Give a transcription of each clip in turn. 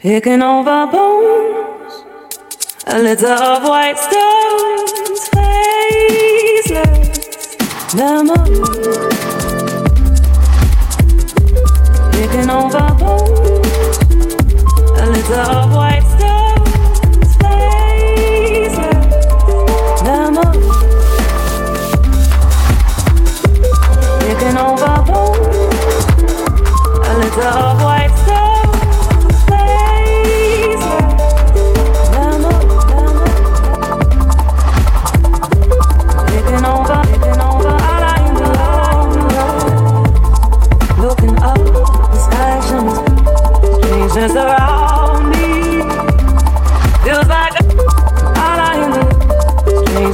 Picking over bones, a litter of white stones, faceless memories. Picking over bones, a litter of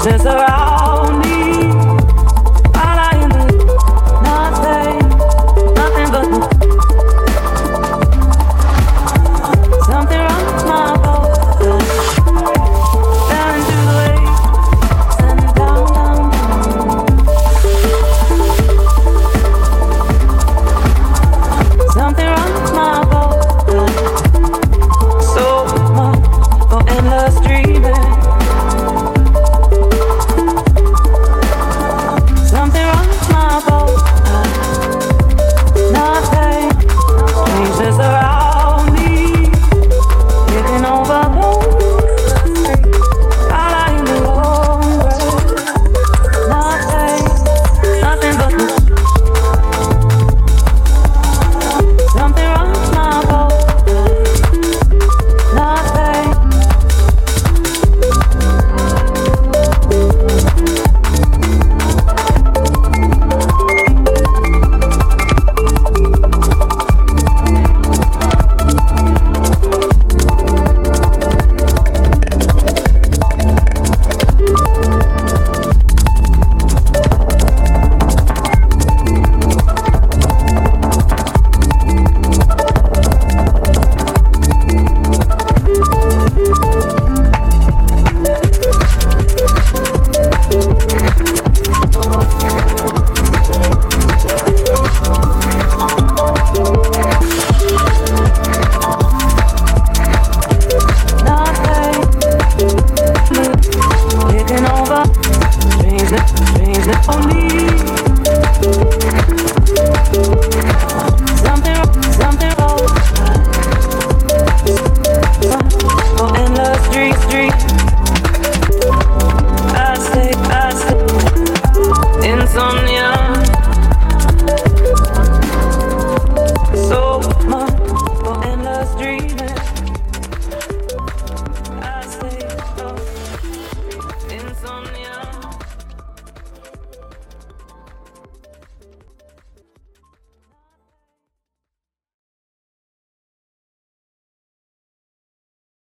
Strangeness around.